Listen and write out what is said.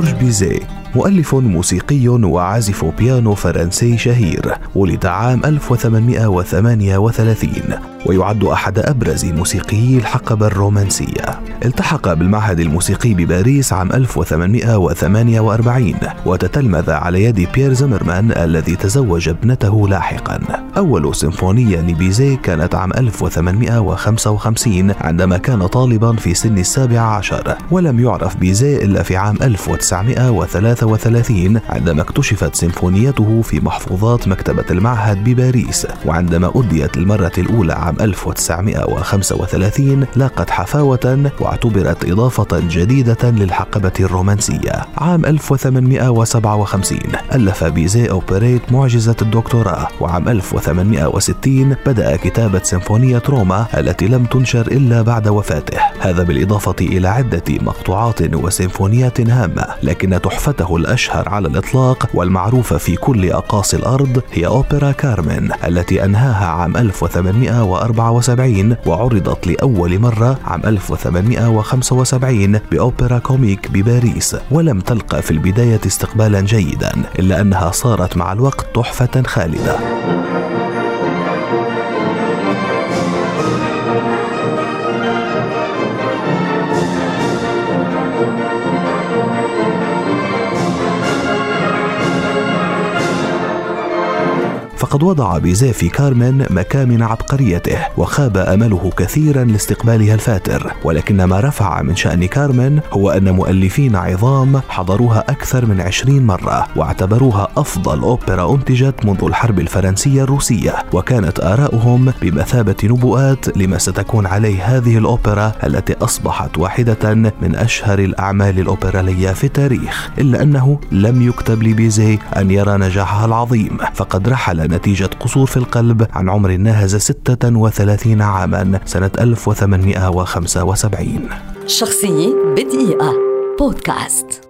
جورج بيزي مؤلف موسيقي وعازف بيانو فرنسي شهير ولد عام 1838 ويعد أحد أبرز موسيقيي الحقبة الرومانسية. التحق بالمعهد الموسيقي بباريس عام 1848 وتتلمذ على يد بيير زمرمان الذي تزوج ابنته لاحقا. أول سيمفونية لبيزي كانت عام 1855 عندما كان طالبا في سن السابع عشر ولم يعرف بيزي إلا في عام 1933 عندما اكتشفت سيمفونيته في محفوظات مكتبة المعهد بباريس. وعندما أديت للمرة الأولى عام 1935 لاقت حفاوة واعتبرت إضافة جديدة للحقبة الرومانسية. عام 1857 ألف بيزيه أوبريت معجزة الدكتوراه. وعام 1860 بدأ كتابة سيمفونية روما التي لم تنشر إلا بعد وفاته. هذا بالإضافة إلى عدة مقطوعات وسيمفونيات هامة. لكن تحفته الأشهر على الإطلاق والمعروفة في كل أقاصي الأرض هي أوبرا كارمن التي أنهاها عام 1874 وعرضت لأول مرة عام 1875 بأوبرا كوميك بباريس ولم تلقى في البداية استقبالا جيدا إلا أنها صارت مع الوقت تحفة خالدة. فقد وضع بيزي في كارمن مكامن عبقريته وخاب أمله كثيرا لاستقبالها الفاتر. ولكن ما رفع من شأن كارمن هو أن مؤلفين عظام حضروها أكثر من عشرين مرة واعتبروها أفضل أوبرا أنتجت منذ الحرب الفرنسية الروسية. وكانت آراؤهم بمثابة نبوءات لما ستكون عليه هذه الأوبرا التي أصبحت واحدة من أشهر الأعمال الأوبرالية في التاريخ. إلا أنه لم يكتب لبيزي أن يرى نجاحها العظيم فقد رحل نتيجة قصور في القلب عن عمر ناهز 36 عاما سنة 1875 شخصية بدقيقة. بودكاست.